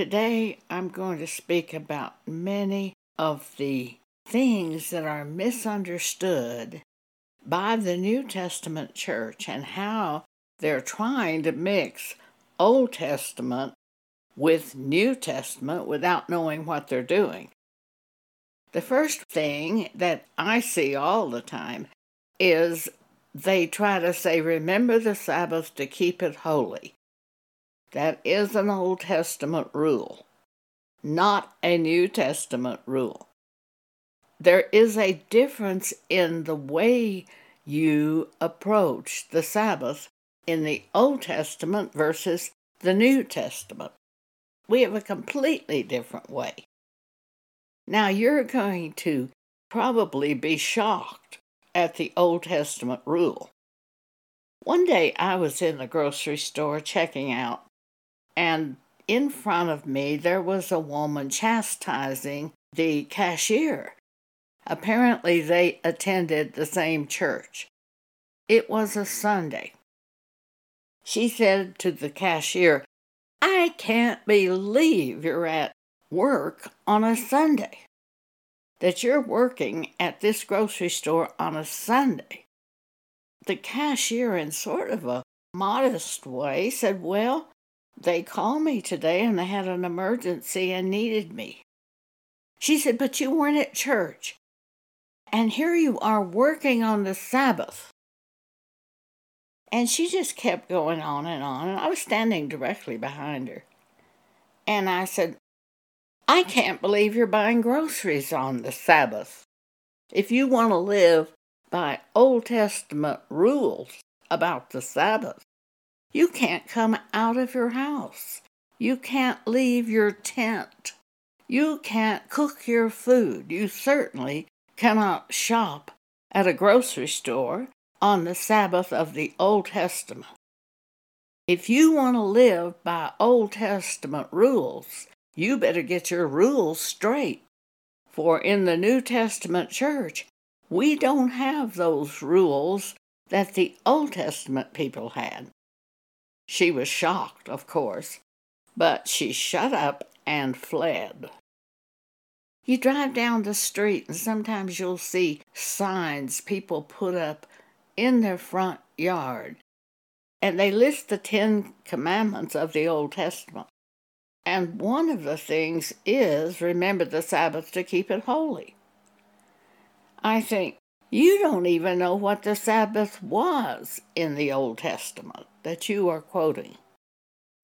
Today I'm going to speak about many of the things that are misunderstood by the New Testament church and how they're trying to mix Old Testament with New Testament without knowing what they're doing. The first thing that I see all the time is they try to say, Remember the Sabbath to keep it holy. That is an Old Testament rule, not a New Testament rule. There is a difference in the way you approach the Sabbath in the Old Testament versus the New Testament. We have a completely different way. Now, you're going to probably be shocked at the Old Testament rule. One day I was in the grocery store checking out, and in front of me there was a woman chastising the cashier. Apparently, they attended the same church. It was a Sunday. She said to the cashier, I can't believe you're at work on a Sunday. That you're working at this grocery store on a Sunday. The cashier, in sort of a modest way, said, Well, they called me today and they had an emergency and needed me. She said, But you weren't at church. And here you are working on the Sabbath. And she just kept going on and on. And I was standing directly behind her. And I said, I can't believe you're buying groceries on the Sabbath. If you want to live by Old Testament rules about the Sabbath, you can't come out of your house. You can't leave your tent. You can't cook your food. You certainly cannot shop at a grocery store on the Sabbath of the Old Testament. If you want to live by Old Testament rules, you better get your rules straight. For in the New Testament church, we don't have those rules that the Old Testament people had. She was shocked, of course, but she shut up and fled. You drive down the street, and sometimes you'll see signs people put up in their front yard, and they list the Ten Commandments of the Old Testament. And one of the things is remember the Sabbath to keep it holy. I think you don't even know what the Sabbath was in the Old Testament that you are quoting.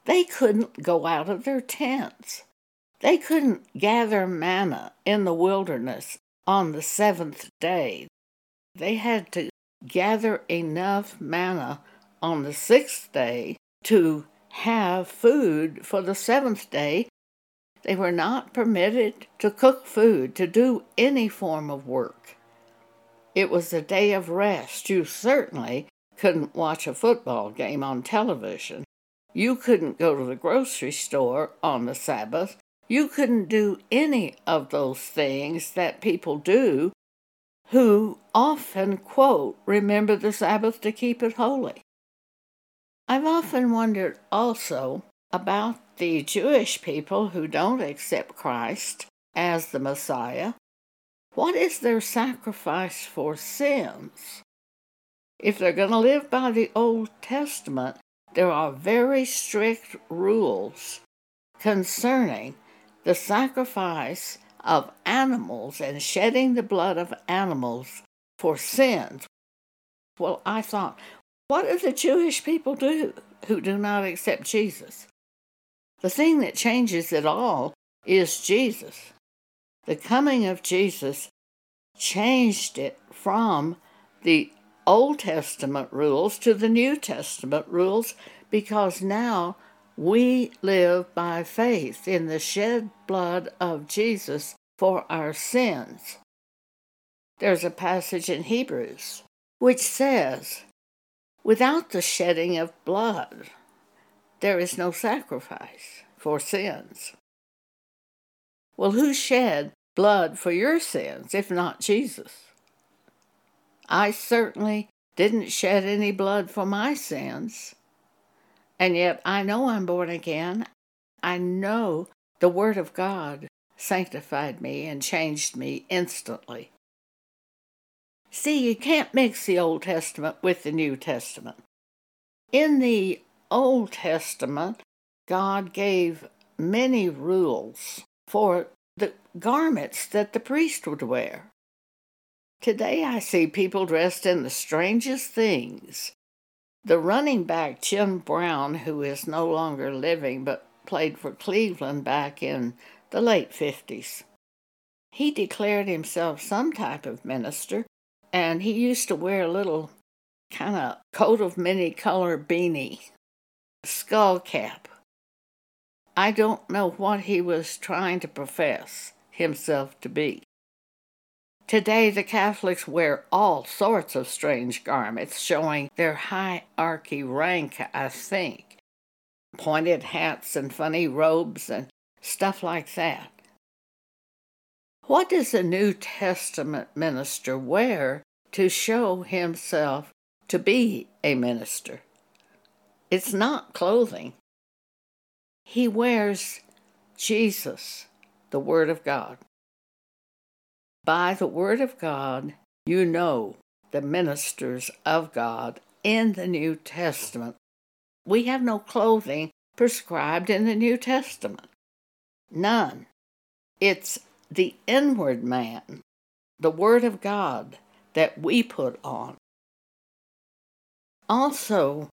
They couldn't go out of their tents. They couldn't gather manna in the wilderness on the seventh day. They had to gather enough manna on the sixth day to have food for the seventh day. They were not permitted to cook food, to do any form of work. It was a day of rest. You certainly couldn't watch a football game on television. You couldn't go to the grocery store on the Sabbath. You couldn't do any of those things that people do who often quote, Remember the Sabbath to keep it holy. I've often wondered also about the Jewish people who don't accept Christ as the Messiah. What is their sacrifice for sins? If they're going to live by the Old Testament, there are very strict rules concerning the sacrifice of animals and shedding the blood of animals for sins. Well, I thought, what do the Jewish people do who do not accept Jesus? The thing that changes it all is Jesus. The coming of Jesus changed it from the Old Testament rules to the New Testament rules because now we live by faith in the shed blood of Jesus for our sins. There's a passage in Hebrews which says, Without the shedding of blood, there is no sacrifice for sins. Well, who shed blood for your sins if not Jesus? I certainly didn't shed any blood for my sins. And yet I know I'm born again. I know the Word of God sanctified me and changed me instantly. See, you can't mix the Old Testament with the New Testament. In the Old Testament, God gave many rules for the garments that the priest would wear. Today I see people dressed in the strangest things. The running back Jim Brown, who is no longer living but played for Cleveland back in the late 50s, he declared himself some type of minister, and he used to wear a little kind of coat of many color beanie, skull cap. I don't know what he was trying to profess himself to be. Today, the Catholics wear all sorts of strange garments showing their hierarchy rank, I think. Pointed hats and funny robes and stuff like that. What does a New Testament minister wear to show himself to be a minister? It's not clothing. He wears Jesus, the Word of God. By the Word of God, you know the ministers of God in the New Testament. We have no clothing prescribed in the New Testament. None. It's the inward man, the Word of God, that we put on. Also,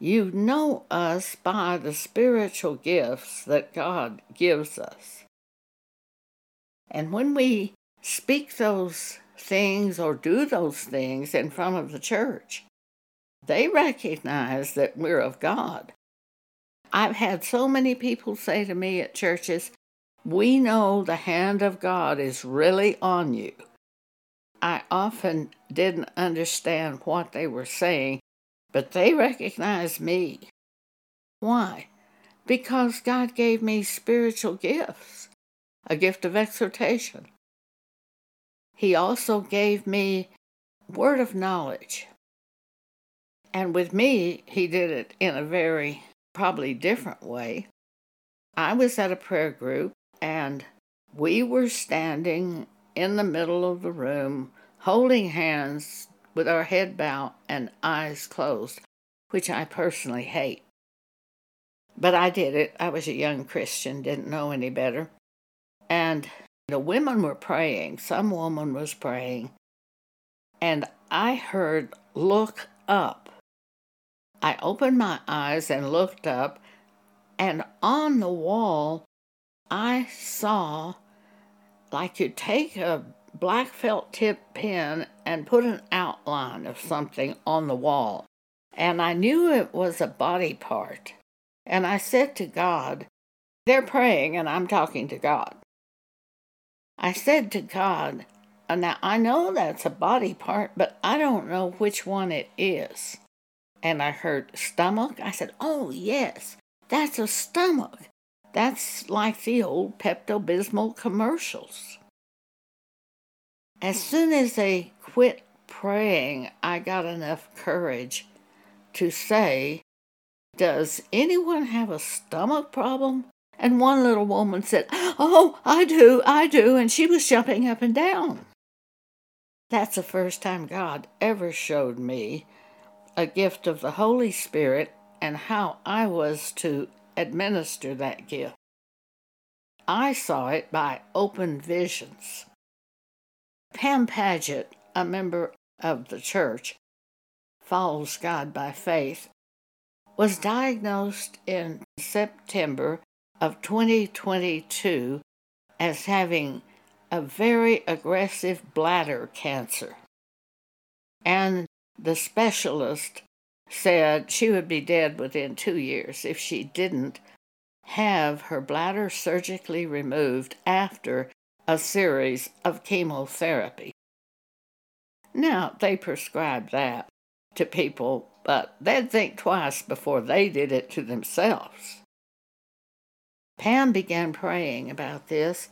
you know us by the spiritual gifts that God gives us. And when we speak those things or do those things in front of the church, they recognize that we're of God. I've had so many people say to me at churches, We know the hand of God is really on you. I often didn't understand what they were saying but they recognize me. Why? Because God gave me spiritual gifts, a gift of exhortation. He also gave me word of knowledge. And with me, he did it in a very probably different way. I was at a prayer group and we were standing in the middle of the room holding hands with our head bowed and eyes closed, which I personally hate. But I did it. I was a young Christian, didn't know any better. And the women were praying. Some woman was praying. And I heard, Look up. I opened my eyes and looked up, and on the wall, I saw like you take a black felt tip pen and put an outline of something on the wall. And I knew it was a body part. And I said to God, they're praying and I'm talking to God. I said to God, now I know that's a body part, but I don't know which one it is. And I heard stomach. I said, oh, yes, that's a stomach. That's like the old Pepto Bismol commercials. As soon as they quit praying, I got enough courage to say, Does anyone have a stomach problem? And one little woman said, Oh, I do, I do. And she was jumping up and down. That's the first time God ever showed me a gift of the Holy Spirit and how I was to administer that gift. I saw it by open visions. Pam Paget, a member of the church, follows God by faith, was diagnosed in September of 2022 as having a very aggressive bladder cancer. And the specialist said she would be dead within two years if she didn't have her bladder surgically removed after a series of chemotherapy. Now, they prescribe that to people, but they'd think twice before they did it to themselves. Pam began praying about this.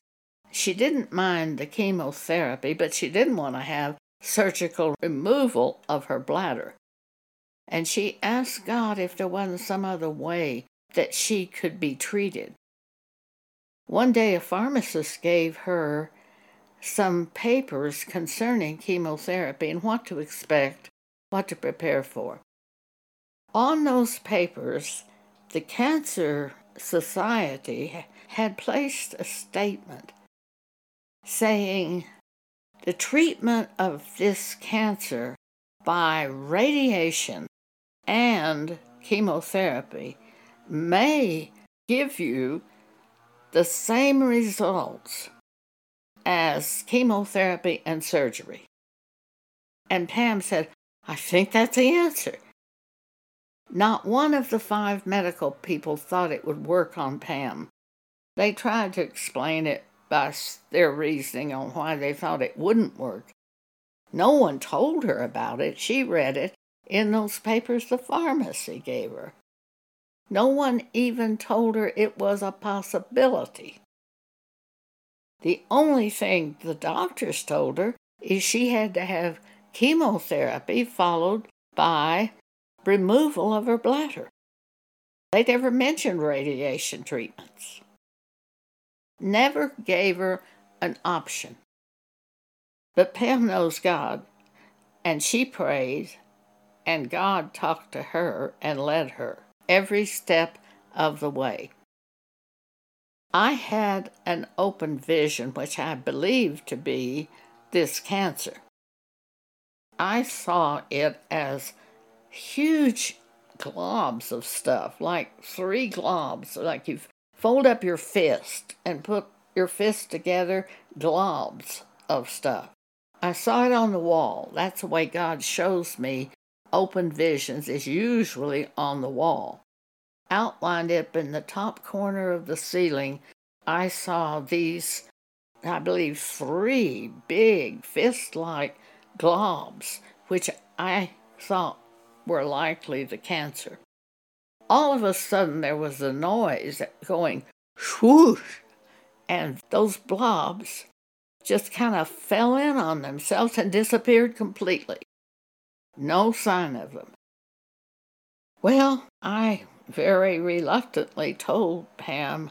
She didn't mind the chemotherapy, but she didn't want to have surgical removal of her bladder. And she asked God if there wasn't some other way that she could be treated. One day, a pharmacist gave her some papers concerning chemotherapy and what to expect, what to prepare for. On those papers, the Cancer Society had placed a statement saying the treatment of this cancer by radiation and chemotherapy may give you the same results as chemotherapy and surgery. And Pam said, I think that's the answer. Not one of the five medical people thought it would work on Pam. They tried to explain it by their reasoning on why they thought it wouldn't work. No one told her about it. She read it in those papers the pharmacy gave her. No one even told her it was a possibility. The only thing the doctors told her is she had to have chemotherapy followed by removal of her bladder. They never mentioned radiation treatments. Never gave her an option. But Pam knows God, and she prayed, and God talked to her and led her every step of the way. I had an open vision, which I believed to be this cancer. I saw it as huge globs of stuff, like three globs, like you fold up your fist and put your fist together, globs of stuff. I saw it on the wall. That's the way God shows me open visions, is usually on the wall. Outlined up in the top corner of the ceiling, I saw these, I believe, three big fist like globs, which I thought were likely the cancer. All of a sudden, there was a noise going swoosh, and those blobs just kind of fell in on themselves and disappeared completely. No sign of them. Well, I very reluctantly told Pam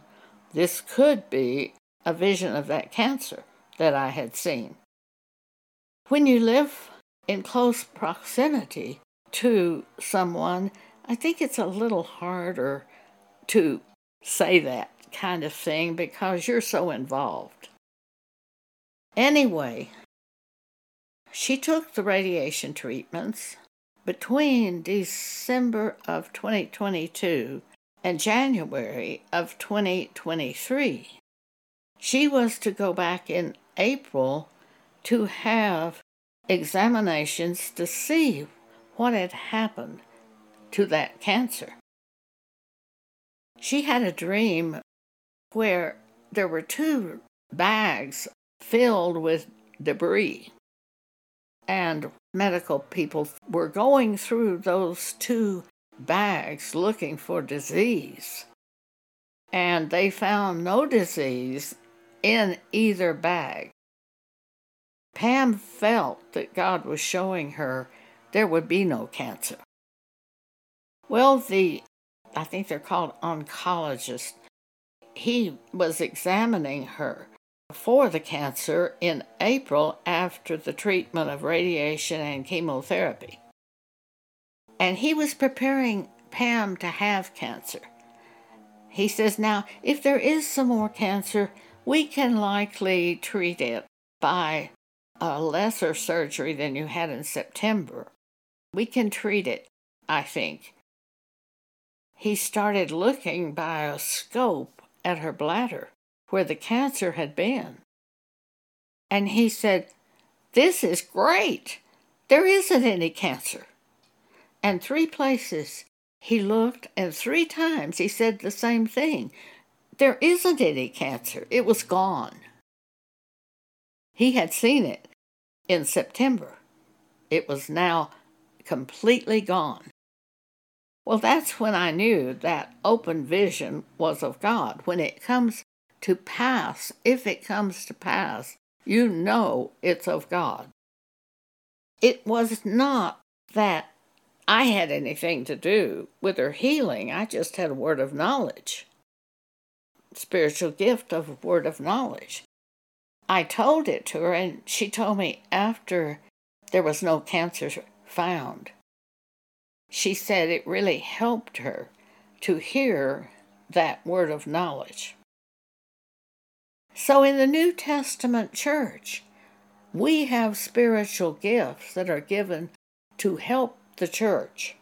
this could be a vision of that cancer that I had seen. When you live in close proximity to someone, I think it's a little harder to say that kind of thing because you're so involved. Anyway, she took the radiation treatments between December of 2022 and January of 2023. She was to go back in April to have examinations to see what had happened to that cancer. She had a dream where there were two bags filled with debris. And medical people were going through those two bags looking for disease. And they found no disease in either bag. Pam felt that God was showing her there would be no cancer. Well, the, I think they're called oncologists, he was examining her for the cancer in April after the treatment of radiation and chemotherapy. And he was preparing Pam to have cancer. He says, Now, if there is some more cancer, we can likely treat it by a lesser surgery than you had in September. We can treat it, I think. He started looking by a scope at her bladder where the cancer had been. And he said, This is great. There isn't any cancer. And three places he looked, and three times he said the same thing There isn't any cancer. It was gone. He had seen it in September. It was now completely gone. Well, that's when I knew that open vision was of God. When it comes to pass, if it comes to pass, you know it's of God. It was not that I had anything to do with her healing, I just had a word of knowledge. spiritual gift of a word of knowledge. I told it to her, and she told me after there was no cancer found. She said it really helped her to hear that word of knowledge. So, in the New Testament church, we have spiritual gifts that are given to help the church.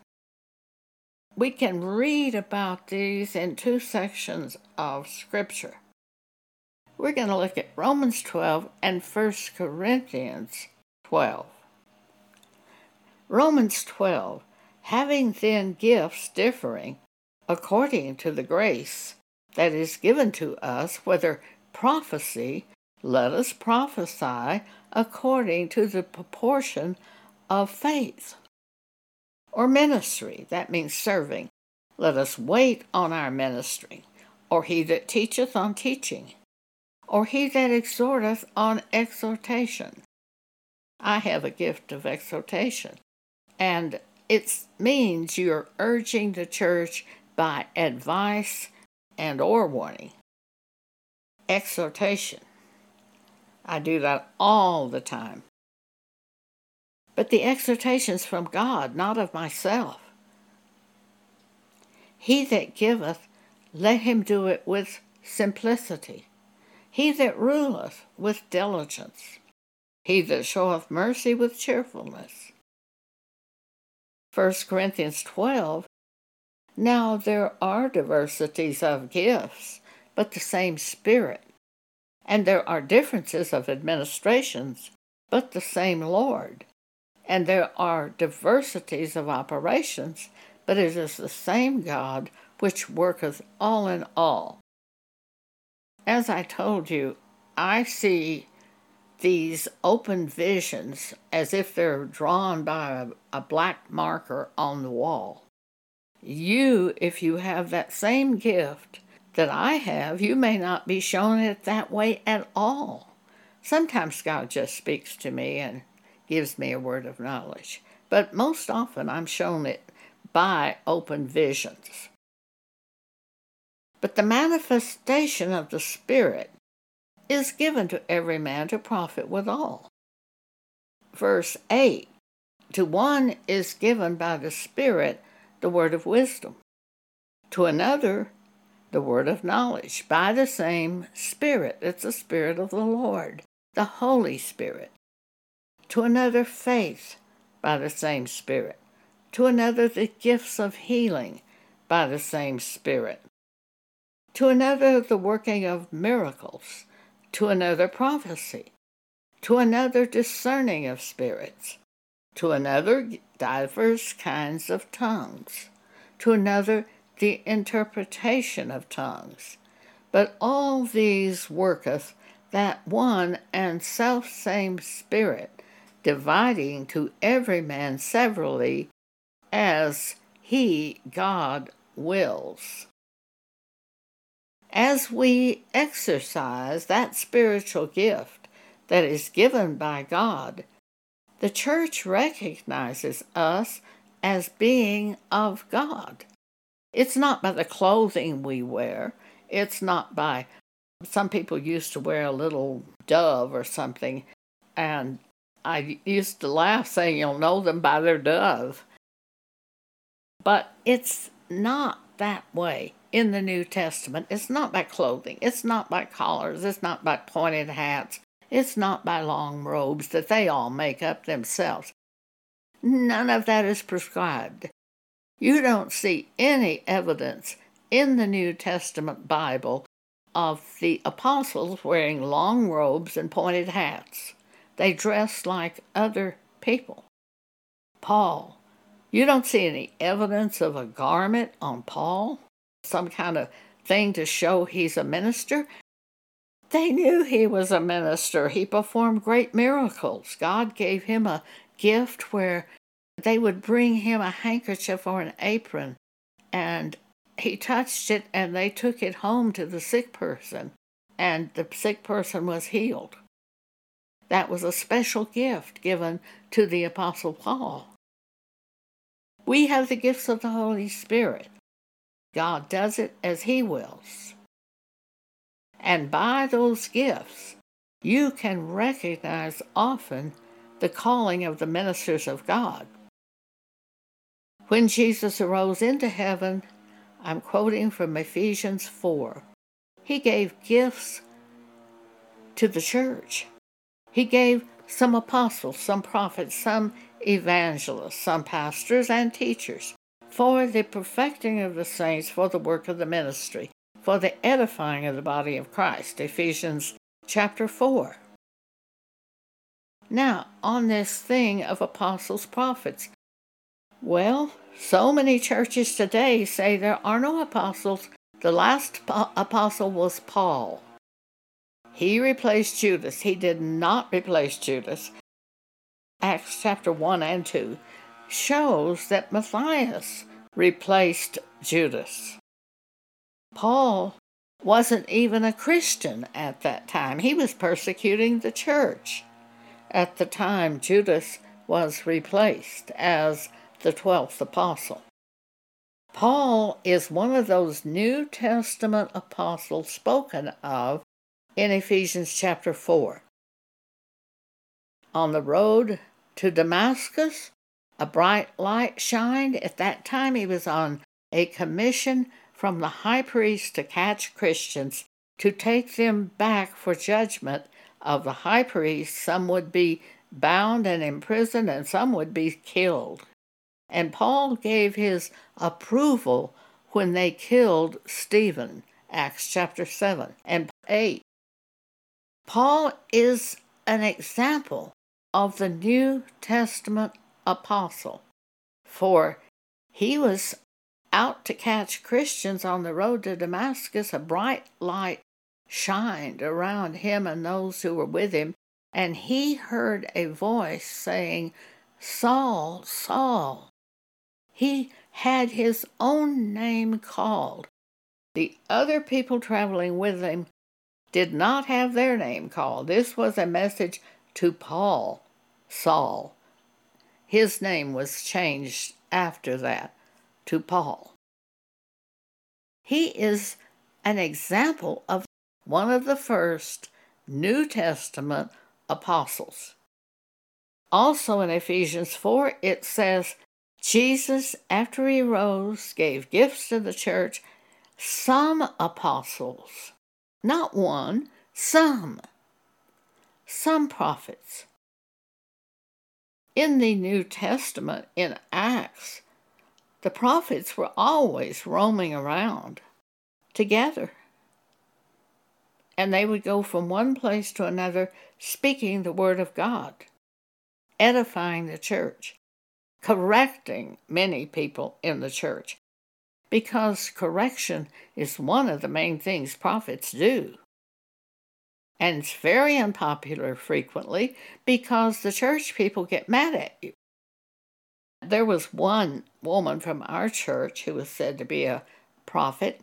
We can read about these in two sections of Scripture. We're going to look at Romans 12 and 1 Corinthians 12. Romans 12, having then gifts differing according to the grace that is given to us, whether prophecy, let us prophesy according to the proportion of faith. Or ministry, that means serving. Let us wait on our ministry. Or he that teacheth on teaching. Or he that exhorteth on exhortation. I have a gift of exhortation. And it means you're urging the church by advice and or warning. Exhortation. I do that all the time. But the exhortation's from God, not of myself. He that giveth, let him do it with simplicity. He that ruleth, with diligence. He that showeth mercy, with cheerfulness. 1 Corinthians 12 Now there are diversities of gifts, but the same Spirit and there are differences of administrations, but the same Lord. And there are diversities of operations, but it is the same God which worketh all in all. As I told you, I see these open visions as if they're drawn by a, a, black marker on the wall. You, if you have that same gift, that I have, you may not be shown it that way at all. Sometimes God just speaks to me and gives me a word of knowledge, but most often I'm shown it by open visions. But the manifestation of the Spirit is given to every man to profit withal. Verse 8 To one is given by the Spirit the word of wisdom, to another the word of knowledge by the same Spirit. It's the Spirit of the Lord, the Holy Spirit. To another, faith by the same Spirit. To another, the gifts of healing by the same Spirit. To another, the working of miracles. To another, prophecy. To another, discerning of spirits. To another, divers kinds of tongues. To another, the interpretation of tongues. But all these worketh that one and self same Spirit, dividing to every man severally as he, God, wills. As we exercise that spiritual gift that is given by God, the church recognizes us as being of God. It's not by the clothing we wear. It's not by, some people used to wear a little dove or something, and I used to laugh saying you'll know them by their dove. But it's not that way in the New Testament. It's not by clothing, it's not by collars, it's not by pointed hats, it's not by long robes that they all make up themselves. None of that is prescribed. You don't see any evidence in the New Testament Bible of the apostles wearing long robes and pointed hats. They dressed like other people. Paul, you don't see any evidence of a garment on Paul, some kind of thing to show he's a minister. They knew he was a minister. He performed great miracles. God gave him a gift where they would bring him a handkerchief or an apron, and he touched it, and they took it home to the sick person, and the sick person was healed. That was a special gift given to the Apostle Paul. We have the gifts of the Holy Spirit. God does it as He wills. And by those gifts, you can recognize often the calling of the ministers of God. When Jesus arose into heaven, I'm quoting from Ephesians 4, he gave gifts to the church. He gave some apostles, some prophets, some evangelists, some pastors and teachers for the perfecting of the saints, for the work of the ministry, for the edifying of the body of Christ. Ephesians chapter 4. Now, on this thing of apostles, prophets, well, so many churches today say there are no apostles. The last apostle was Paul. He replaced Judas. He did not replace Judas. Acts chapter 1 and 2 shows that Matthias replaced Judas. Paul wasn't even a Christian at that time, he was persecuting the church. At the time, Judas was replaced as the 12th apostle. Paul is one of those New Testament apostles spoken of in Ephesians chapter 4. On the road to Damascus, a bright light shined. At that time, he was on a commission from the high priest to catch Christians to take them back for judgment of the high priest. Some would be bound and imprisoned, and some would be killed. And Paul gave his approval when they killed Stephen, Acts chapter 7 and 8. Paul is an example of the New Testament apostle, for he was out to catch Christians on the road to Damascus. A bright light shined around him and those who were with him, and he heard a voice saying, Saul, Saul. He had his own name called. The other people traveling with him did not have their name called. This was a message to Paul, Saul. His name was changed after that to Paul. He is an example of one of the first New Testament apostles. Also in Ephesians 4, it says, Jesus, after he rose, gave gifts to the church, some apostles, not one, some, some prophets, in the New Testament, in Acts, the prophets were always roaming around together. And they would go from one place to another speaking the Word of God, edifying the church, correcting many people in the church, because correction is one of the main things prophets do. And it's very unpopular frequently because the church people get mad at you. There was one woman from our church who was said to be a prophet.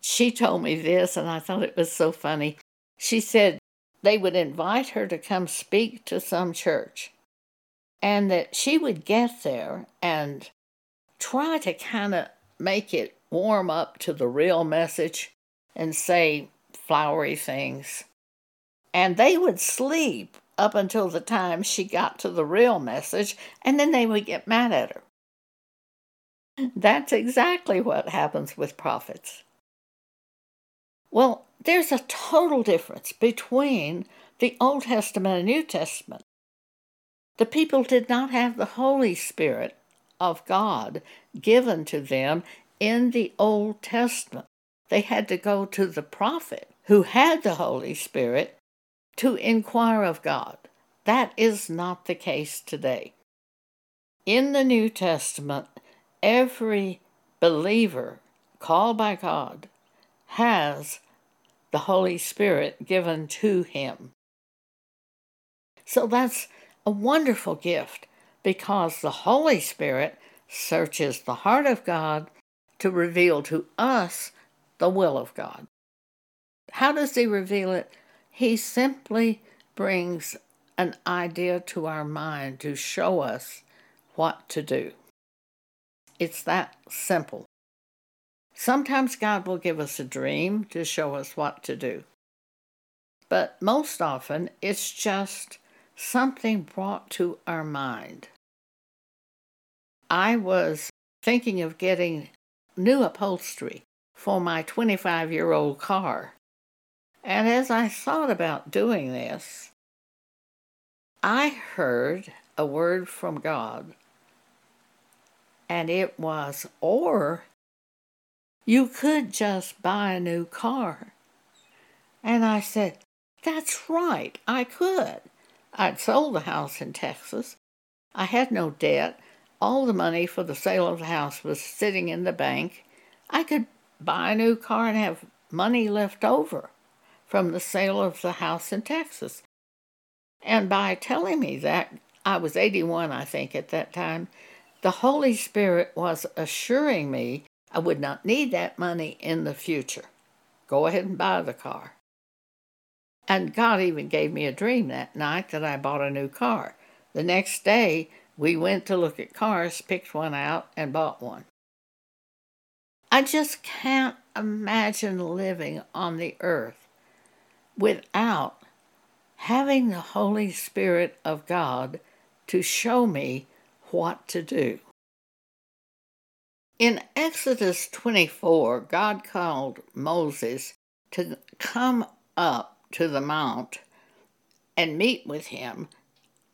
She told me this, and I thought it was so funny. She said they would invite her to come speak to some church, and that she would get there and try to kind of make it warm up to the real message and say flowery things and they would sleep up until the time she got to the real message, and then they would get mad at her. That's exactly what happens with prophets. Well, there's a total difference between the Old Testament and New Testament. The people did not have the Holy Spirit of God given to them in the Old Testament. They had to go to the prophet who had the Holy Spirit to inquire of God. That is not the case today. In the New Testament, every believer called by God has the Holy Spirit given to him. So that's a wonderful gift because the Holy Spirit searches the heart of God to reveal to us the will of God. How does He reveal it? He simply brings an idea to our mind to show us what to do. It's that simple. Sometimes God will give us a dream to show us what to do. but most often it's just something brought to our mind. I was thinking of getting new upholstery for my 25 year old car. And as I thought about doing this, I heard a word from God, and it was, or you could just buy a new car. And I said, That's right, I could. I'd sold the house in Texas. I had no debt. All the money for the sale of the house was sitting in the bank. I could buy a new car and have money left over from the sale of the house in Texas. And by telling me that, I was 81, I think, at that time, the Holy Spirit was assuring me I would not need that money in the future. Go ahead and buy the car. And God even gave me a dream that night that I bought a new car. The next day, we went to look at cars, picked one out, and bought one. I just can't imagine living on the earth without having the Holy Spirit of God to show me what to do. In Exodus 24, God called Moses to come up to the mount and meet with him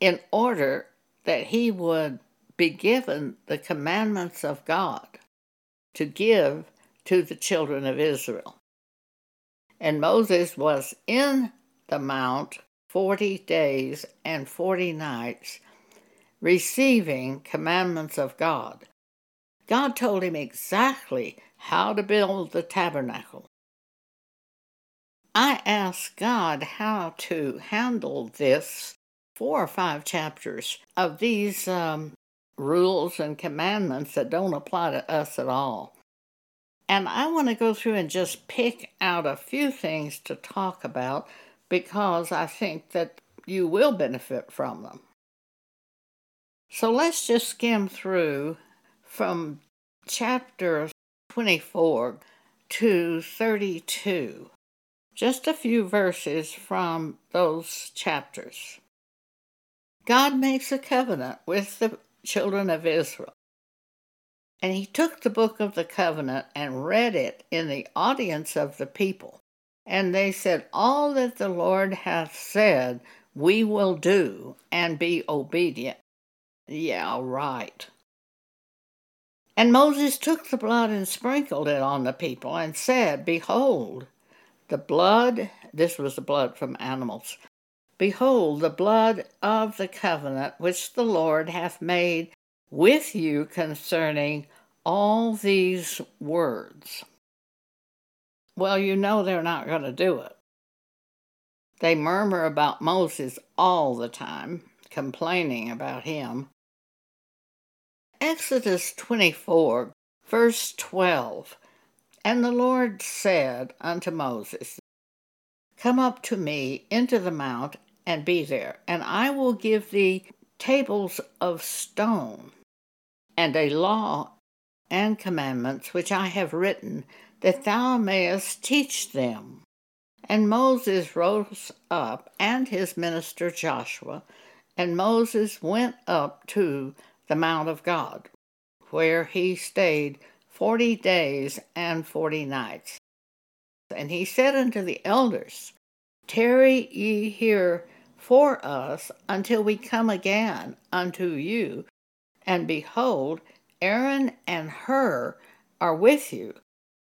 in order that he would be given the commandments of God to give to the children of Israel. And Moses was in the mount 40 days and 40 nights, receiving commandments of God. God told him exactly how to build the tabernacle. I asked God how to handle this four or five chapters of these um, rules and commandments that don't apply to us at all. And I want to go through and just pick out a few things to talk about because I think that you will benefit from them. So let's just skim through from chapter 24 to 32. Just a few verses from those chapters. God makes a covenant with the children of Israel. And he took the book of the covenant and read it in the audience of the people. And they said, All that the Lord hath said, we will do and be obedient. Yeah, right. And Moses took the blood and sprinkled it on the people and said, Behold, the blood, this was the blood from animals, behold, the blood of the covenant which the Lord hath made with you concerning all these words. Well, you know they're not going to do it. They murmur about Moses all the time, complaining about him. Exodus 24, verse 12 And the Lord said unto Moses, Come up to me into the mount and be there, and I will give thee tables of stone and a law and commandments which I have written, that thou mayest teach them. And Moses rose up, and his minister Joshua, and Moses went up to the Mount of God, where he stayed forty days and forty nights. And he said unto the elders, Tarry ye here for us until we come again unto you. And behold, Aaron and Hur are with you.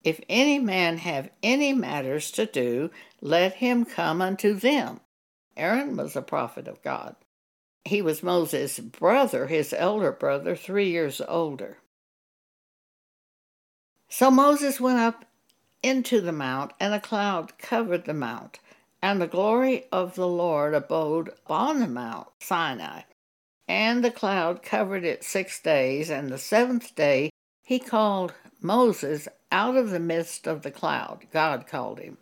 If any man have any matters to do, let him come unto them. Aaron was a prophet of God. He was Moses' brother, his elder brother, three years older. So Moses went up into the mount, and a cloud covered the mount, and the glory of the Lord abode on the mount Sinai. And the cloud covered it six days, and the seventh day he called Moses out of the midst of the cloud. God called him.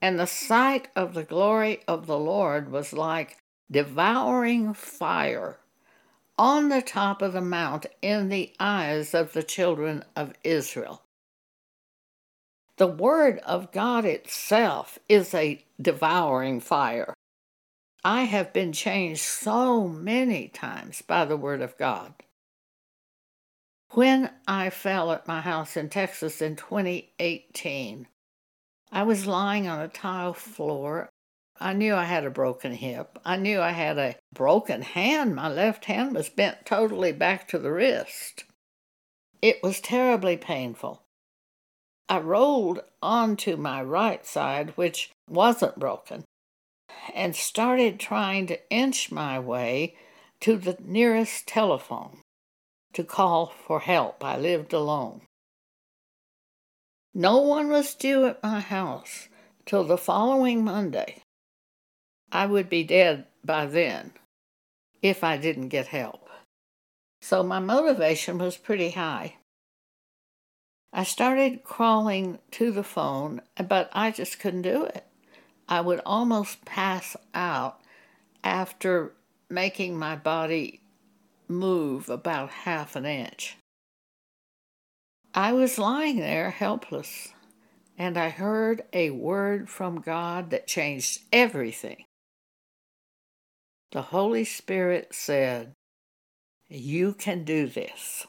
And the sight of the glory of the Lord was like devouring fire on the top of the mount in the eyes of the children of Israel. The Word of God itself is a devouring fire. I have been changed so many times by the Word of God. When I fell at my house in Texas in 2018, I was lying on a tile floor. I knew I had a broken hip. I knew I had a broken hand. My left hand was bent totally back to the wrist. It was terribly painful. I rolled onto my right side, which wasn't broken, and started trying to inch my way to the nearest telephone to call for help. I lived alone. No one was due at my house till the following Monday. I would be dead by then if I didn't get help. So my motivation was pretty high. I started crawling to the phone, but I just couldn't do it. I would almost pass out after making my body move about half an inch. I was lying there helpless, and I heard a word from God that changed everything. The Holy Spirit said, You can do this.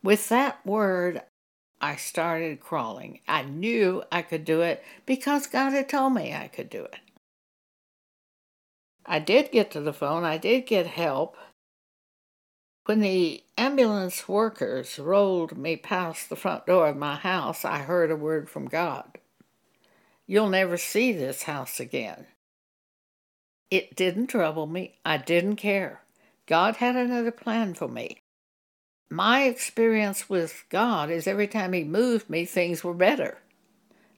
With that word, I started crawling. I knew I could do it because God had told me I could do it. I did get to the phone, I did get help. When the ambulance workers rolled me past the front door of my house, I heard a word from God. You'll never see this house again. It didn't trouble me. I didn't care. God had another plan for me. My experience with God is every time He moved me, things were better,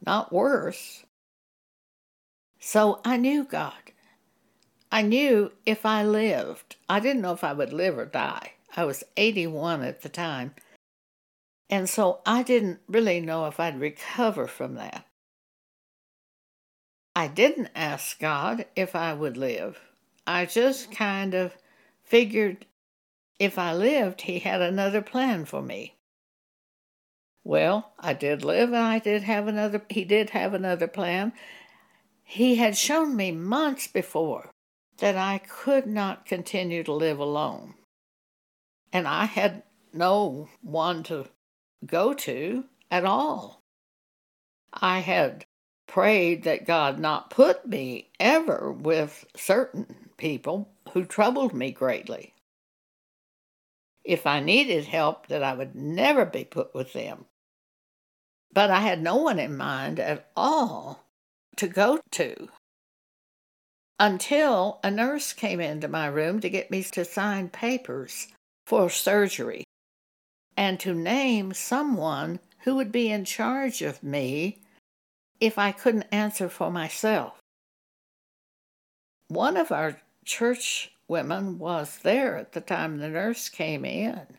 not worse. So I knew God. I knew if I lived, I didn't know if I would live or die. I was 81 at the time. And so I didn't really know if I'd recover from that. I didn't ask God if I would live. I just kind of figured if I lived, He had another plan for me. Well, I did live and I did have another, He did have another plan. He had shown me months before that I could not continue to live alone. And I had no one to go to at all. I had prayed that God not put me ever with certain people who troubled me greatly. If I needed help, that I would never be put with them. But I had no one in mind at all to go to until a nurse came into my room to get me to sign papers for surgery and to name someone who would be in charge of me if I couldn't answer for myself. One of our church women was there at the time the nurse came in.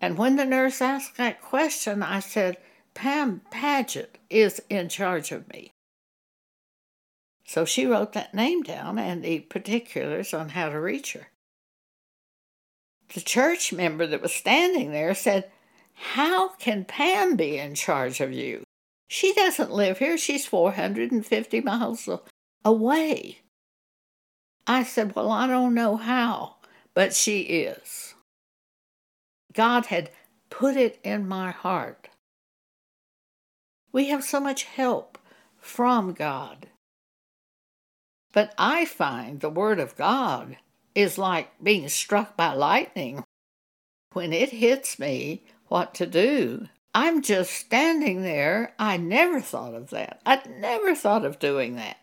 And when the nurse asked that question, I said, Pam Paget is in charge of me. So she wrote that name down and the particulars on how to reach her. The church member that was standing there said, How can Pam be in charge of you? She doesn't live here. She's 450 miles away. I said, Well, I don't know how, but she is. God had put it in my heart. We have so much help from God. But I find the Word of God is like being struck by lightning. When it hits me what to do, I'm just standing there. I never thought of that. I'd never thought of doing that.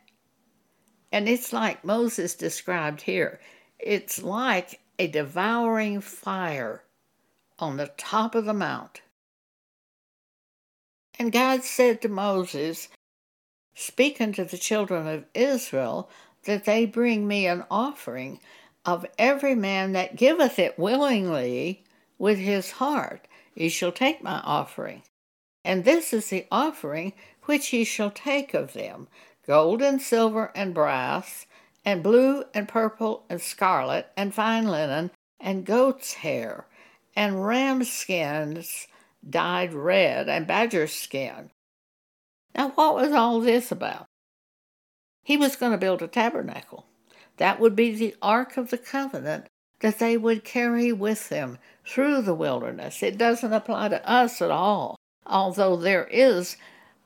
And it's like Moses described here it's like a devouring fire on the top of the mount. And God said to Moses, Speak unto the children of Israel that they bring me an offering of every man that giveth it willingly with his heart. Ye shall take my offering. And this is the offering which ye shall take of them gold and silver and brass, and blue and purple and scarlet, and fine linen, and goat's hair, and ram skins, dyed red and badger skin. Now, what was all this about? He was going to build a tabernacle. That would be the Ark of the Covenant that they would carry with them through the wilderness. It doesn't apply to us at all, although there is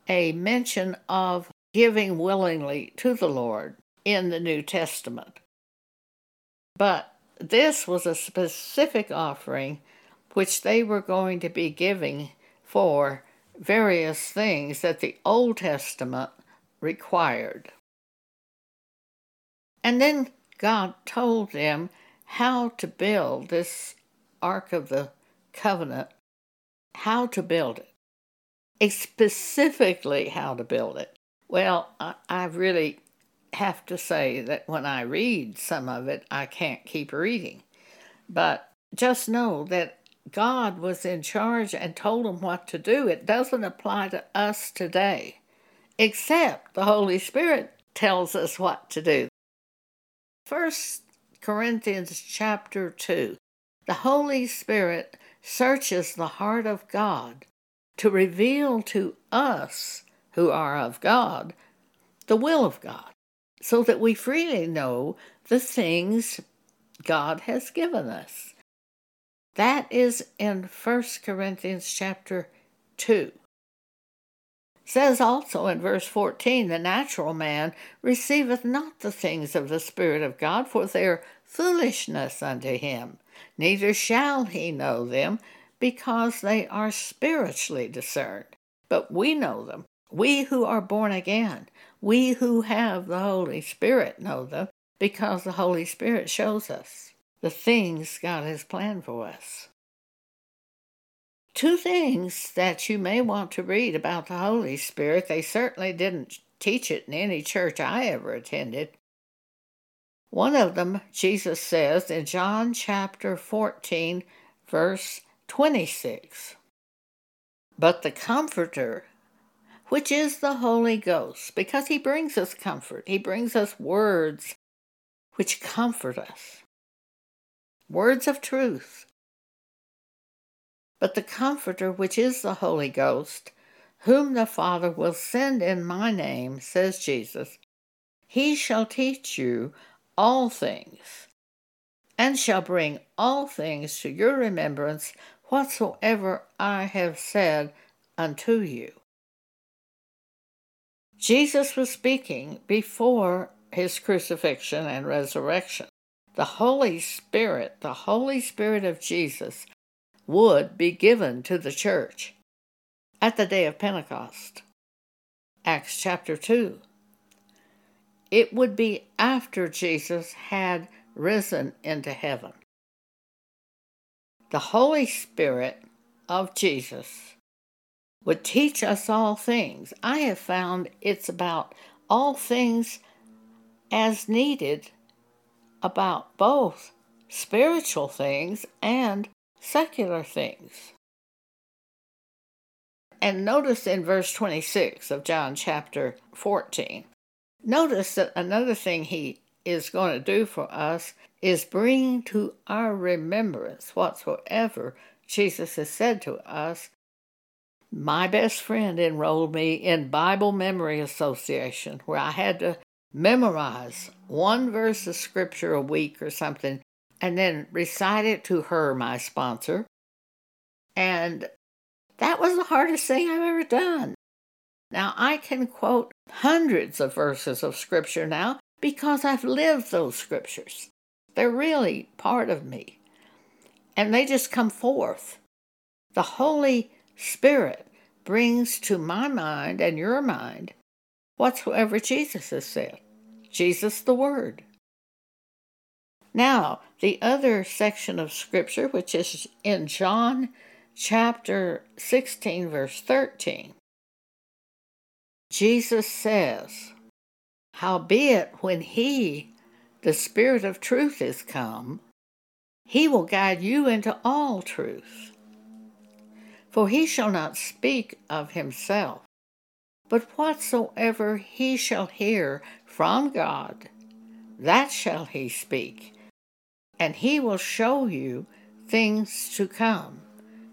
a mention of giving willingly to the Lord in the New Testament. But this was a specific offering which they were going to be giving for various things that the Old Testament required. And then God told them how to build this Ark of the Covenant, how to build it, specifically how to build it. Well, I, really have to say that when I read some of it, I can't keep reading. But just know that God was in charge and told them what to do. It doesn't apply to us today, except the Holy Spirit tells us what to do. First Corinthians chapter 2. The Holy Spirit searches the heart of God to reveal to us who are of God the will of God, so that we freely know the things God has given us. That is in 1 Corinthians chapter 2. Says also in verse 14, the natural man receiveth not the things of the Spirit of God, for they are foolishness unto him, neither shall he know them, because they are spiritually discerned. But we know them, we who are born again, we who have the Holy Spirit know them, because the Holy Spirit shows us the things God has planned for us. Two things that you may want to read about the Holy Spirit. They certainly didn't teach it in any church I ever attended. One of them, Jesus says in John chapter 14, verse 26 But the Comforter, which is the Holy Ghost, because he brings us comfort, he brings us words which comfort us, words of truth. But the Comforter, which is the Holy Ghost, whom the Father will send in my name, says Jesus, he shall teach you all things, and shall bring all things to your remembrance whatsoever I have said unto you. Jesus was speaking before his crucifixion and resurrection. The Holy Spirit, the Holy Spirit of Jesus, would be given to the church at the day of Pentecost. Acts chapter 2 it would be after Jesus had risen into heaven. The Holy Spirit of Jesus would teach us all things. I have found it's about all things as needed about both spiritual things and secular things. And notice in verse 26 of John chapter 14 Notice that another thing he is going to do for us is bring to our remembrance whatsoever Jesus has said to us. My best friend enrolled me in Bible Memory Association, where I had to memorize one verse of scripture a week or something and then recite it to her, my sponsor. And that was the hardest thing I've ever done. Now, I can quote hundreds of verses of Scripture now because I've lived those Scriptures. They're really part of me. And they just come forth. The Holy Spirit brings to my mind and your mind whatsoever Jesus has said. Jesus the Word. Now, the other section of Scripture, which is in John chapter 16, verse 13. Jesus says, Howbeit, when He, the Spirit of truth, is come, He will guide you into all truth. For He shall not speak of Himself, but whatsoever He shall hear from God, that shall He speak, and He will show you things to come.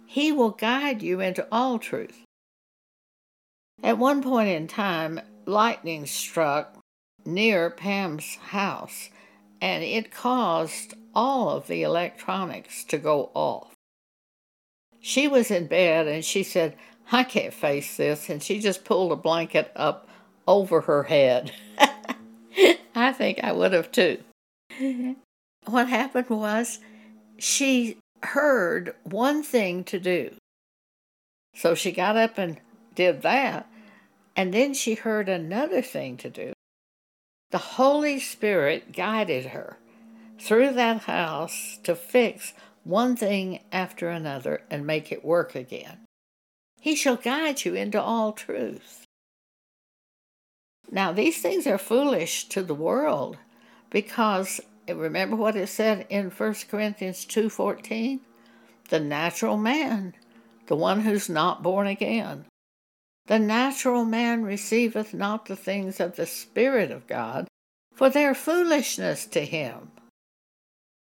He will guide you into all truth. At one point in time, lightning struck near Pam's house, and it caused all of the electronics to go off. She was in bed and she said, I can't face this. And she just pulled a blanket up over her head. I think I would have too. Mm-hmm. What happened was she heard one thing to do. So she got up and did that. And then she heard another thing to do. The Holy Spirit guided her through that house to fix one thing after another and make it work again. He shall guide you into all truth. Now, these things are foolish to the world because remember what it said in 1 Corinthians 2:14? The natural man, the one who's not born again. The natural man receiveth not the things of the Spirit of God, for they are foolishness to him.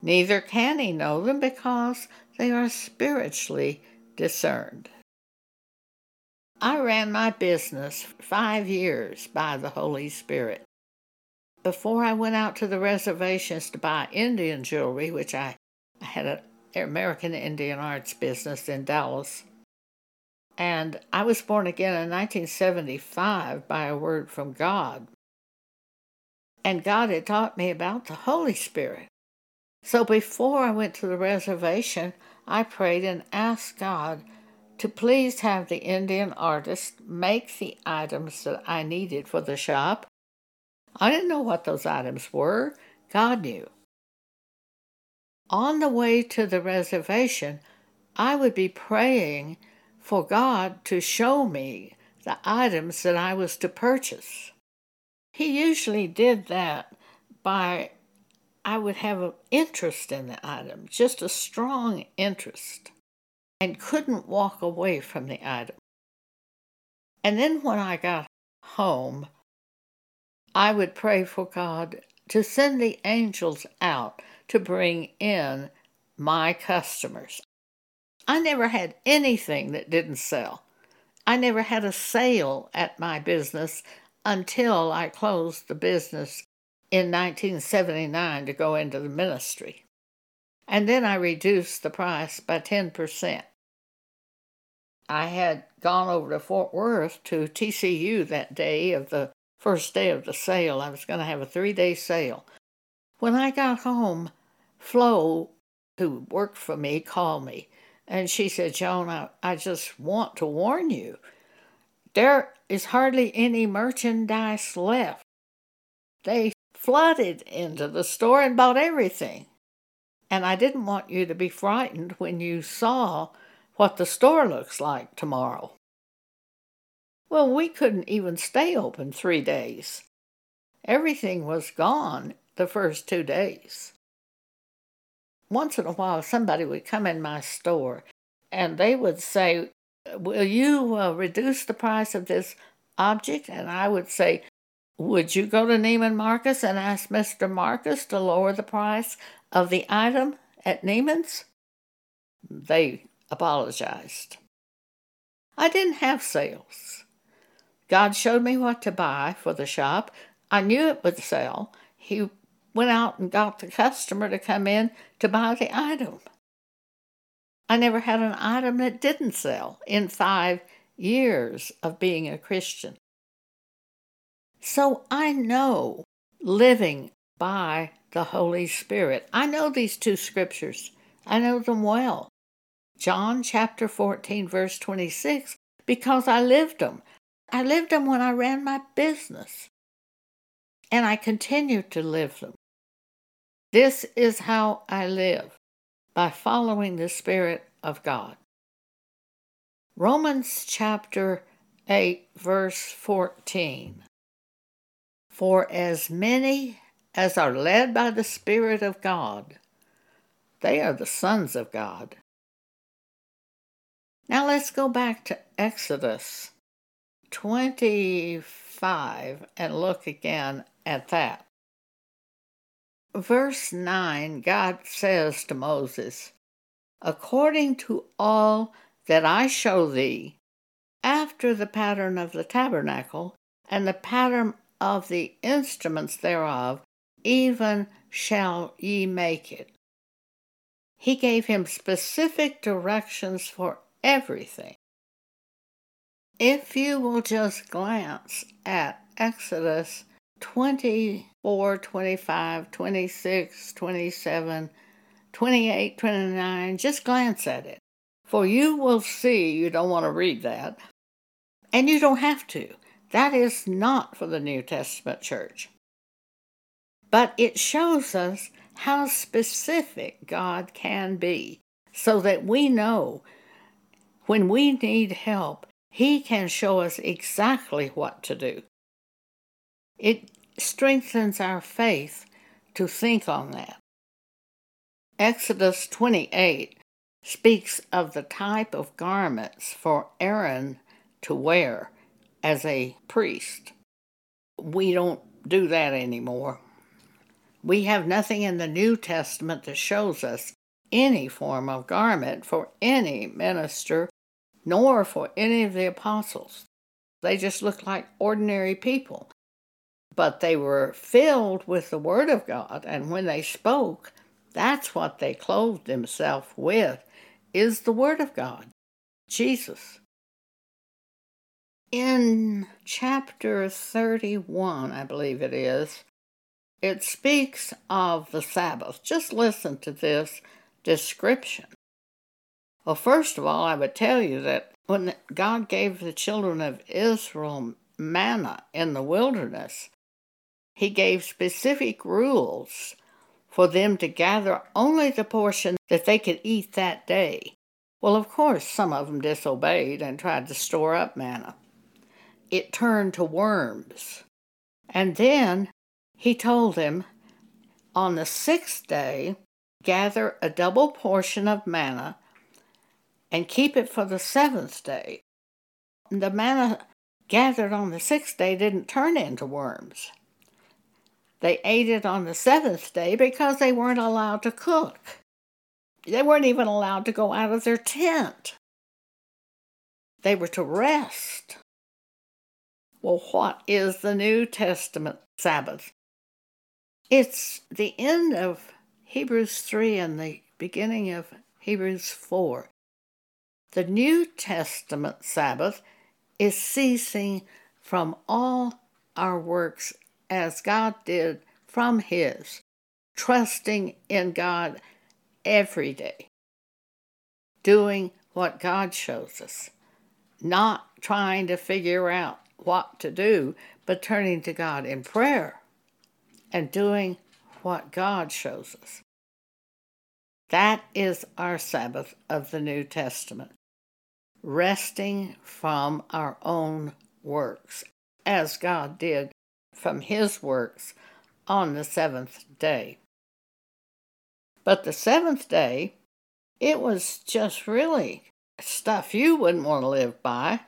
Neither can he know them because they are spiritually discerned. I ran my business five years by the Holy Spirit. Before I went out to the reservations to buy Indian jewelry, which I, I had an American Indian arts business in Dallas, and I was born again in 1975 by a word from God. And God had taught me about the Holy Spirit. So before I went to the reservation, I prayed and asked God to please have the Indian artist make the items that I needed for the shop. I didn't know what those items were, God knew. On the way to the reservation, I would be praying for God to show me the items that I was to purchase. He usually did that by I would have an interest in the item, just a strong interest, and couldn't walk away from the item. And then when I got home, I would pray for God to send the angels out to bring in my customers. I never had anything that didn't sell. I never had a sale at my business until I closed the business in 1979 to go into the ministry. And then I reduced the price by 10%. I had gone over to Fort Worth to TCU that day of the first day of the sale. I was going to have a three day sale. When I got home, Flo, who worked for me, called me and she said, Joan, I, I just want to warn you. There is hardly any merchandise left. They flooded into the store and bought everything. And I didn't want you to be frightened when you saw what the store looks like tomorrow. Well, we couldn't even stay open three days. Everything was gone the first two days. Once in a while, somebody would come in my store and they would say, Will you uh, reduce the price of this object? And I would say, would you go to Neiman Marcus and ask Mr. Marcus to lower the price of the item at Neiman's? They apologized. I didn't have sales. God showed me what to buy for the shop. I knew it would sell. He went out and got the customer to come in to buy the item. I never had an item that didn't sell in five years of being a Christian. So I know living by the Holy Spirit. I know these two scriptures, I know them well. John chapter 14, verse 26, because I lived them. I lived them when I ran my business, and I continue to live them. This is how I live by following the Spirit of God. Romans chapter 8, verse 14. For as many as are led by the Spirit of God, they are the sons of God. Now let's go back to Exodus 25 and look again at that. Verse 9, God says to Moses, According to all that I show thee after the pattern of the tabernacle and the pattern of the instruments thereof, even shall ye make it. He gave him specific directions for everything. If you will just glance at Exodus 24, 25, 26, 27, 28, 29, just glance at it. For you will see, you don't want to read that, and you don't have to. That is not for the New Testament church. But it shows us how specific God can be so that we know when we need help, He can show us exactly what to do. It strengthens our faith to think on that. Exodus 28 speaks of the type of garments for Aaron to wear as a priest. We don't do that anymore. We have nothing in the New Testament that shows us any form of garment for any minister, nor for any of the apostles. They just looked like ordinary people. But they were filled with the Word of God, and when they spoke, that's what they clothed themselves with, is the Word of God, Jesus. In chapter 31, I believe it is, it speaks of the Sabbath. Just listen to this description. Well, first of all, I would tell you that when God gave the children of Israel manna in the wilderness, He gave specific rules for them to gather only the portion that they could eat that day. Well, of course, some of them disobeyed and tried to store up manna it turned to worms. And then he told them, On the sixth day, gather a double portion of manna and keep it for the seventh day. The manna gathered on the sixth day didn't turn into worms. They ate it on the seventh day because they weren't allowed to cook. They weren't even allowed to go out of their tent. They were to rest. Well, what is the New Testament Sabbath? It's the end of Hebrews 3 and the beginning of Hebrews 4. The New Testament Sabbath is ceasing from all our works as God did from His, trusting in God every day, doing what God shows us, not trying to figure out what to do, but turning to God in prayer and doing what God shows us. That is our Sabbath of the New Testament, resting from our own works, as God did from His works on the seventh day. But the seventh day, it was just really stuff you wouldn't want to live by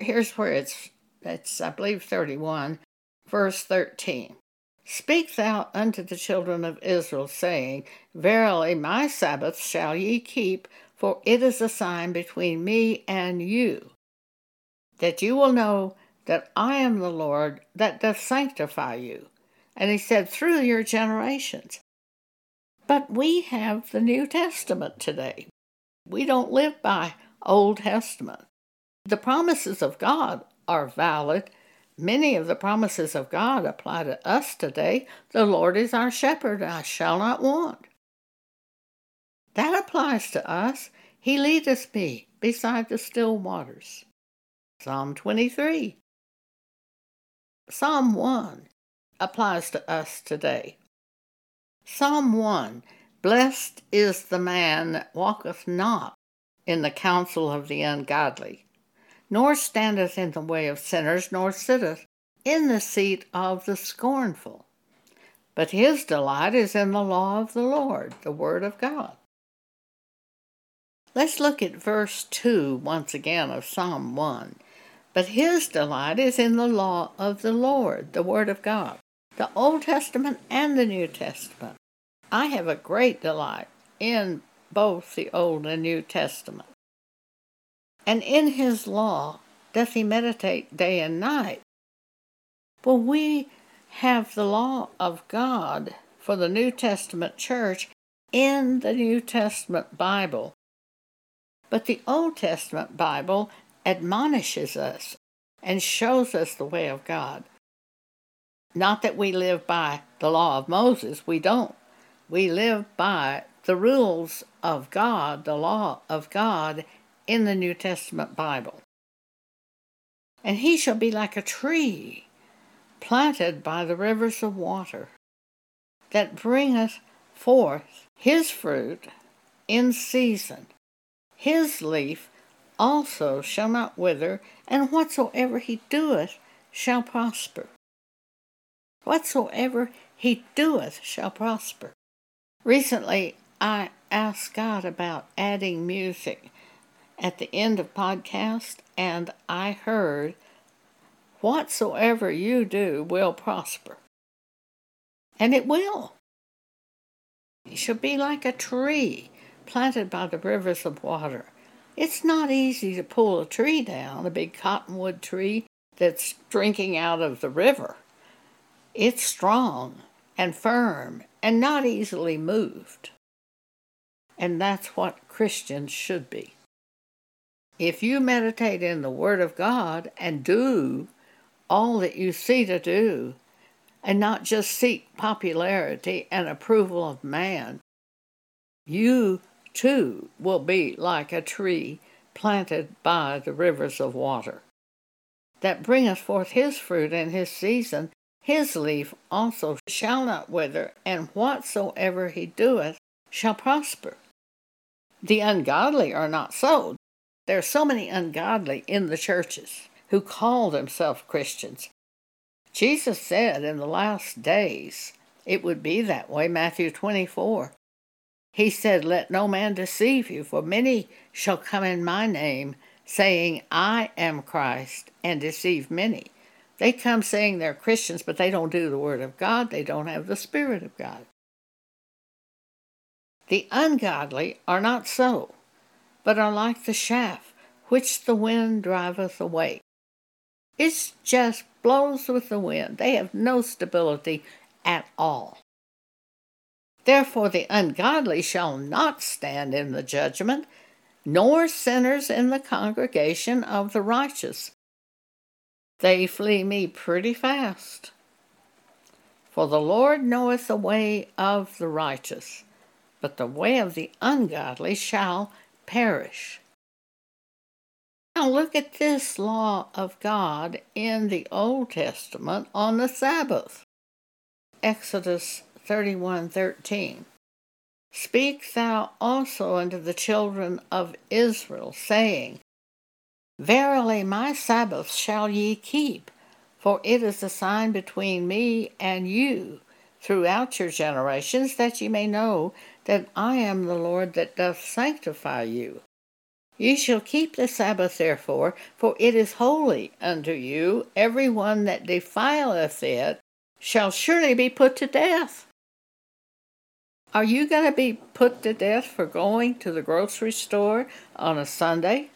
here's where it's, it's, I believe, 31, verse 13. Speak thou unto the children of Israel, saying, Verily my Sabbath shall ye keep, for it is a sign between me and you, that you will know that I am the Lord that doth sanctify you. And he said, Through your generations. But we have the New Testament today. We don't live by Old Testament. The promises of God are valid. Many of the promises of God apply to us today. The Lord is our shepherd, I shall not want. That applies to us. He leadeth me beside the still waters. Psalm 23. Psalm 1 applies to us today. Psalm 1 Blessed is the man that walketh not in the counsel of the ungodly, nor standeth in the way of sinners, nor sitteth in the seat of the scornful. But his delight is in the law of the Lord, the Word of God. Let's look at verse 2 once again of Psalm 1. But his delight is in the law of the Lord, the Word of God, the Old Testament and the New Testament. I have a great delight in both the Old and New Testament. And in his law doth he meditate day and night. Well, we have the law of God for the New Testament church in the New Testament Bible. But the Old Testament Bible admonishes us and shows us the way of God. Not that we live by the law of Moses, we don't. We live by the rules of God, the law of God in the New Testament Bible. And he shall be like a tree planted by the rivers of water that bringeth forth his fruit in season. His leaf also shall not wither, and whatsoever he doeth shall prosper. Whatsoever he doeth shall prosper. Recently, I asked God about adding music at the end of podcast, and I heard, Whatsoever you do will prosper. And it will. You shall be like a tree planted by the rivers of water it's not easy to pull a tree down, a big cottonwood tree that's drinking out of the river. It's strong and firm and not easily moved. And that's what Christians should be. If you meditate in the Word of God and do all that you see to do, and not just seek popularity and approval of man, you too will be like a tree planted by the rivers of water, that bringeth forth his fruit in his season, his leaf also shall not wither, and whatsoever he doeth shall prosper. The ungodly are not so. There are so many ungodly in the churches who call themselves Christians. Jesus said in the last days it would be that way, Matthew 24. He said, Let no man deceive you, for many shall come in my name, saying, I am Christ, and deceive many. They come saying they're Christians, but they don't do the Word of God. They don't have the Spirit of God. The ungodly are not so, but are like the chaff which the wind driveth away. It just blows with the wind. They have no stability at all. Therefore, the ungodly shall not stand in the judgment, nor sinners in the congregation of the righteous. They flee me pretty fast. For the Lord knoweth the way of the righteous, but the way of the ungodly shall perish. Now look at this law of God in the Old Testament on the Sabbath. Exodus 31:13 Speak thou also unto the children of Israel saying Verily my sabbaths shall ye keep for it is a sign between me and you throughout your generations that ye may know that I am the Lord that doth sanctify you Ye shall keep the Sabbath therefore, for it is holy unto you. Every one that defileth it shall surely be put to death. Are you going to be put to death for going to the grocery store on a Sunday?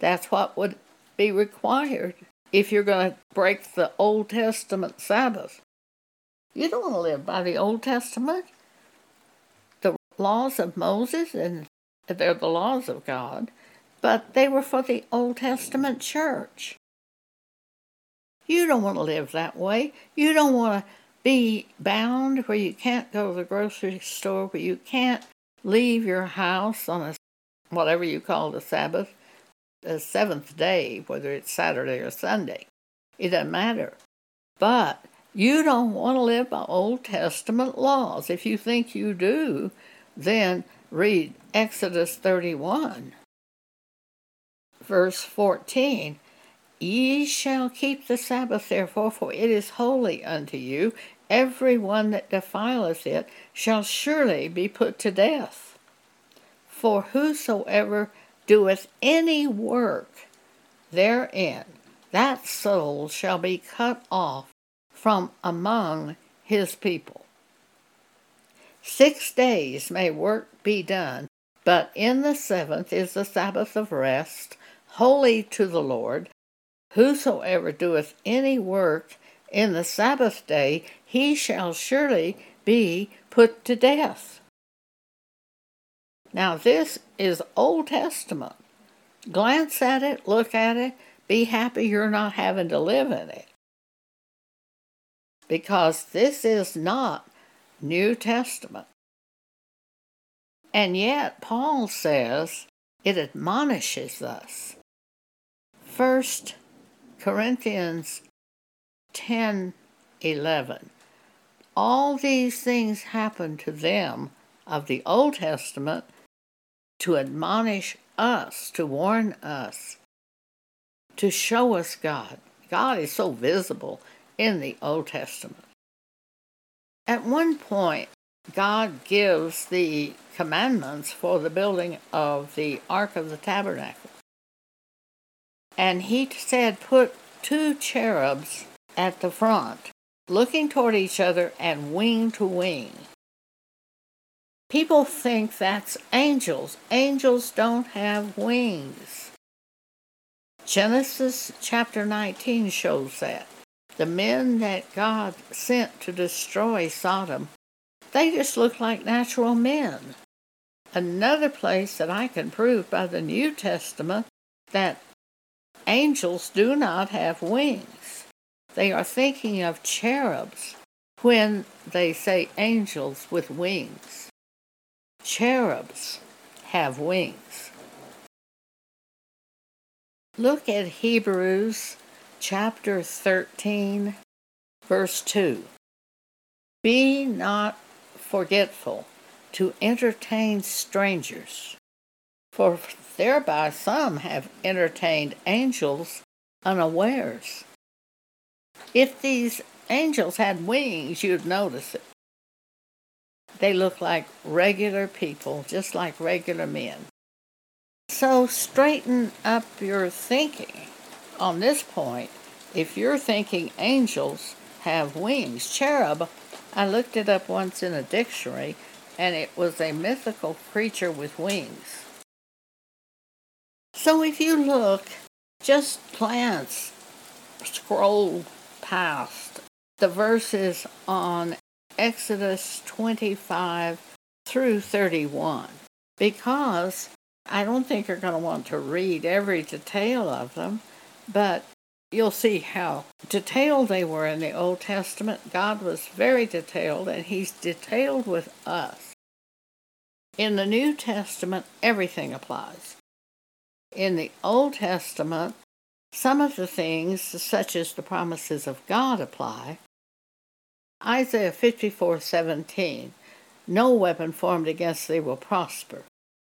That's what would be required if you're going to break the Old Testament Sabbath. You don't want to live by the Old Testament. Laws of Moses, and they're the laws of God, but they were for the Old Testament church. You don't want to live that way. You don't want to be bound where you can't go to the grocery store, where you can't leave your house on a whatever you call the Sabbath, the seventh day, whether it's Saturday or Sunday. It doesn't matter. But you don't want to live by Old Testament laws. If you think you do, then read Exodus 31, verse 14. Ye shall keep the Sabbath, therefore, for it is holy unto you. Every one that defileth it shall surely be put to death. For whosoever doeth any work therein, that soul shall be cut off from among his people. Six days may work be done, but in the seventh is the Sabbath of rest holy to the Lord. Whosoever doeth any work in the Sabbath day, he shall surely be put to death. Now, this is Old Testament. Glance at it, look at it, be happy you're not having to live in it. Because this is not New Testament. And yet, Paul says it admonishes us. First Corinthians 10 11. All these things happened to them of the Old Testament to admonish us, to warn us, to show us God. God is so visible in the Old Testament. At one point, God gives the commandments for the building of the Ark of the Tabernacle. And he said, Put two cherubs at the front, looking toward each other and wing to wing. People think that's angels. Angels don't have wings. Genesis chapter 19 shows that. The men that God sent to destroy Sodom, they just look like natural men. Another place that I can prove by the New Testament that angels do not have wings. They are thinking of cherubs when they say angels with wings. Cherubs have wings. Look at Hebrews chapter 13, verse 2. Be not forgetful to entertain strangers, for thereby some have entertained angels unawares. If these angels had wings, you'd notice it. They look like regular people, just like regular men. So straighten up your thinking on this point. If you're thinking angels have wings, cherub, I looked it up once in a dictionary, and it was a mythical creature with wings. So if you look, just glance, scroll past the verses on Exodus 25 through 31, because I don't think you're going to want to read every detail of them, but you'll see how detailed they were in the Old Testament. God was very detailed, and He's detailed with us. In the New Testament, everything applies. In the Old Testament, some of the things, such as the promises of God, apply. Isaiah 54:17, No weapon formed against thee will prosper,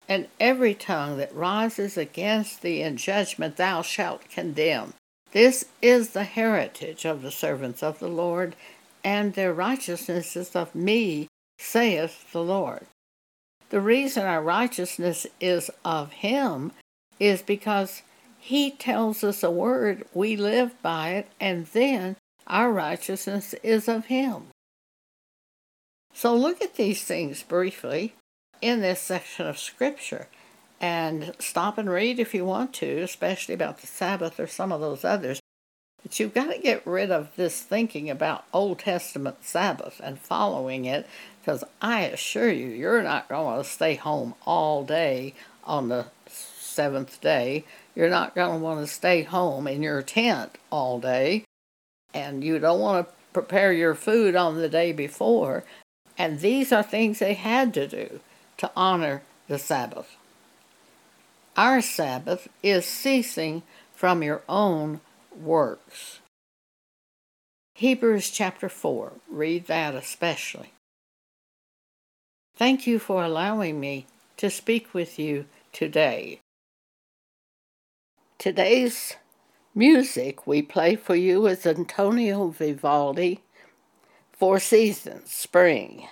and every tongue that rises against thee in judgment thou shalt condemn. This is the heritage of the servants of the Lord, and their righteousness is of me, saith the Lord. The reason our righteousness is of Him is because He tells us a word, we live by it, and then our righteousness is of Him. So look at these things briefly in this section of Scripture and stop and read if you want to, especially about the Sabbath or some of those others. But you've got to get rid of this thinking about Old Testament Sabbath and following it because I assure you, you're not going to stay home all day on the seventh day. You're not going to want to stay home in your tent all day. And you don't want to prepare your food on the day before. And these are things they had to do to honor the Sabbath. Our Sabbath is ceasing from your own works. Hebrews chapter 4, read that especially. Thank you for allowing me to speak with you today. Today's music we play for you is Antonio Vivaldi, Four Seasons, Spring.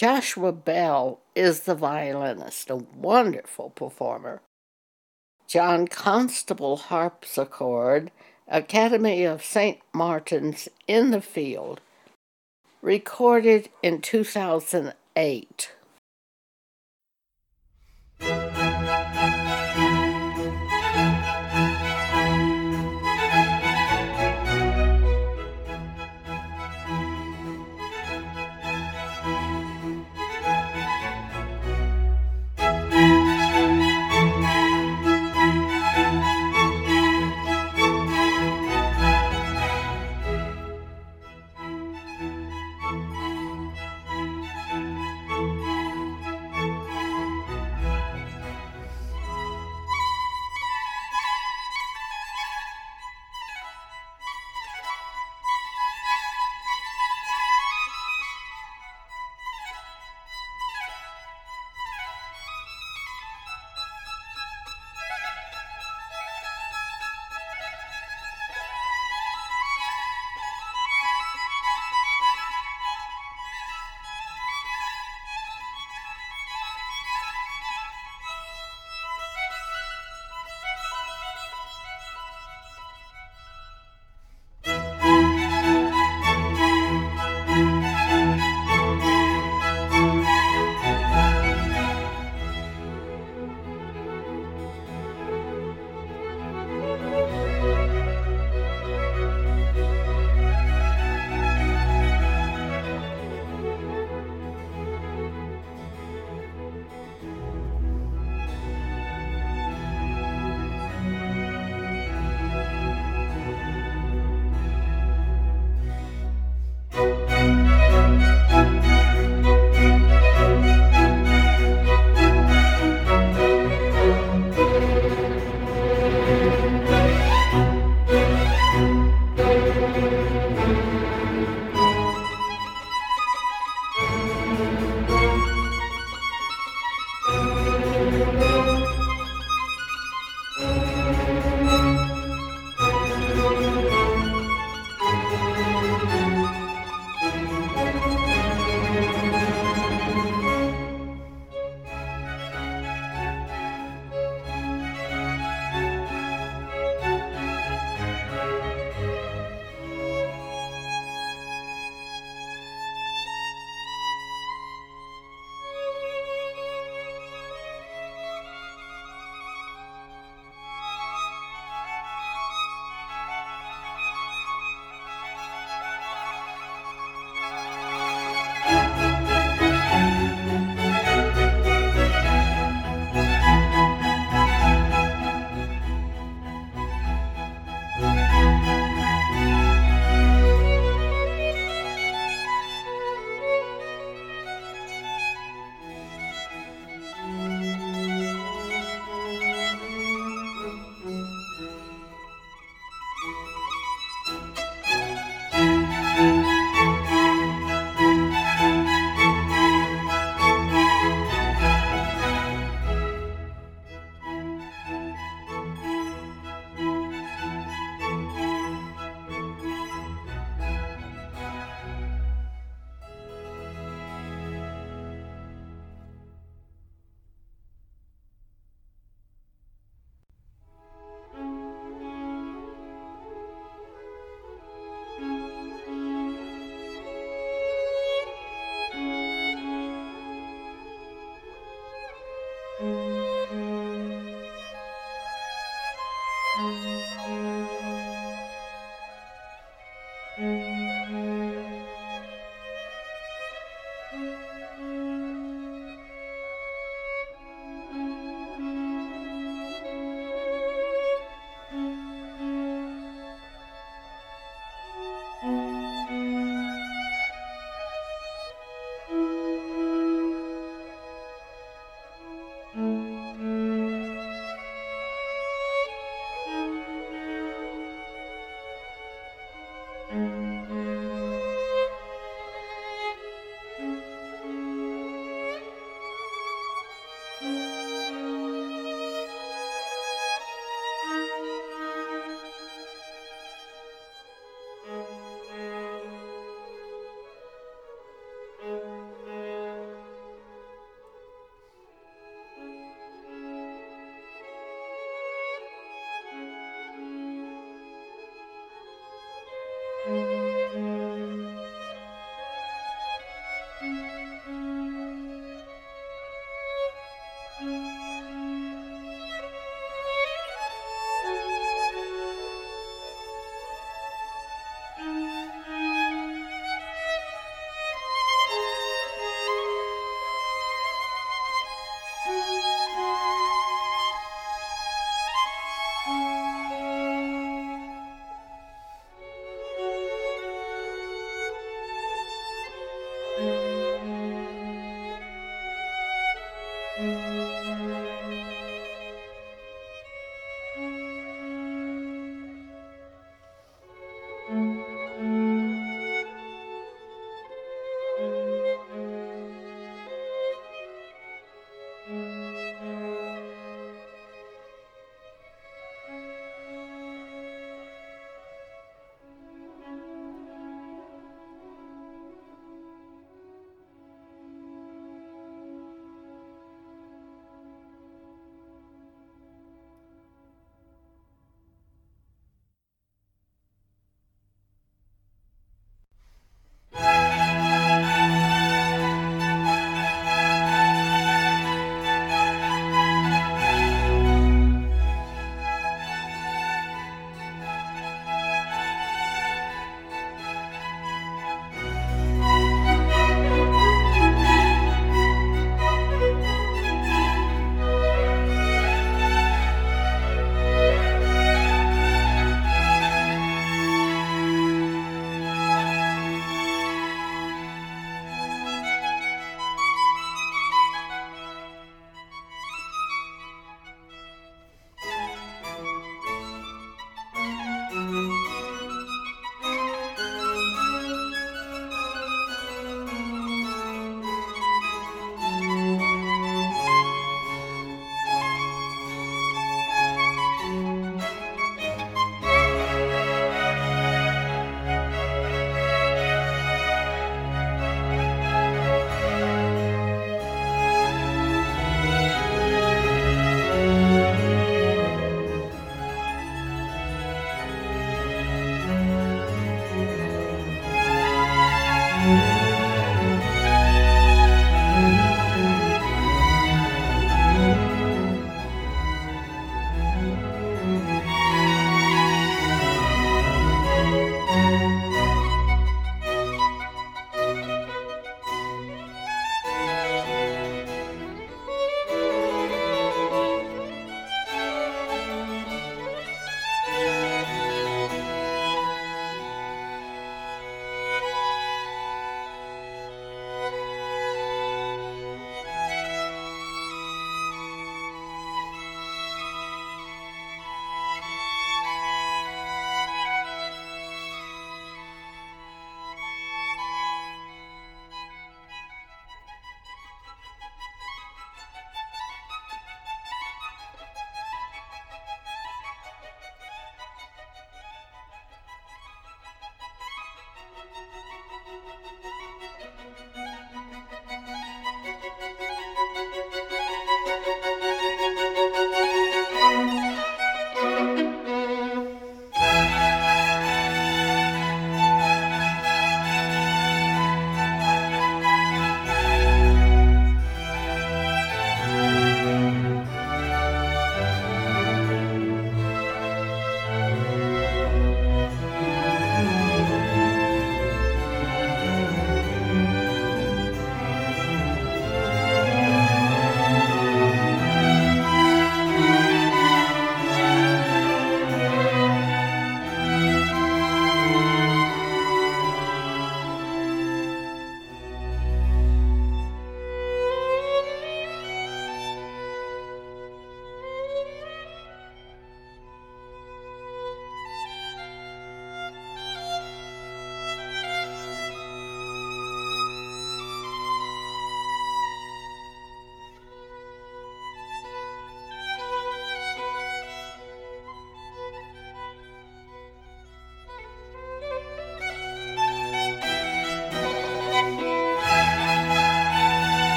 Joshua Bell is the violinist, a wonderful performer. John Constable harpsichord, Academy of St. Martin's in the Field, recorded in 2008.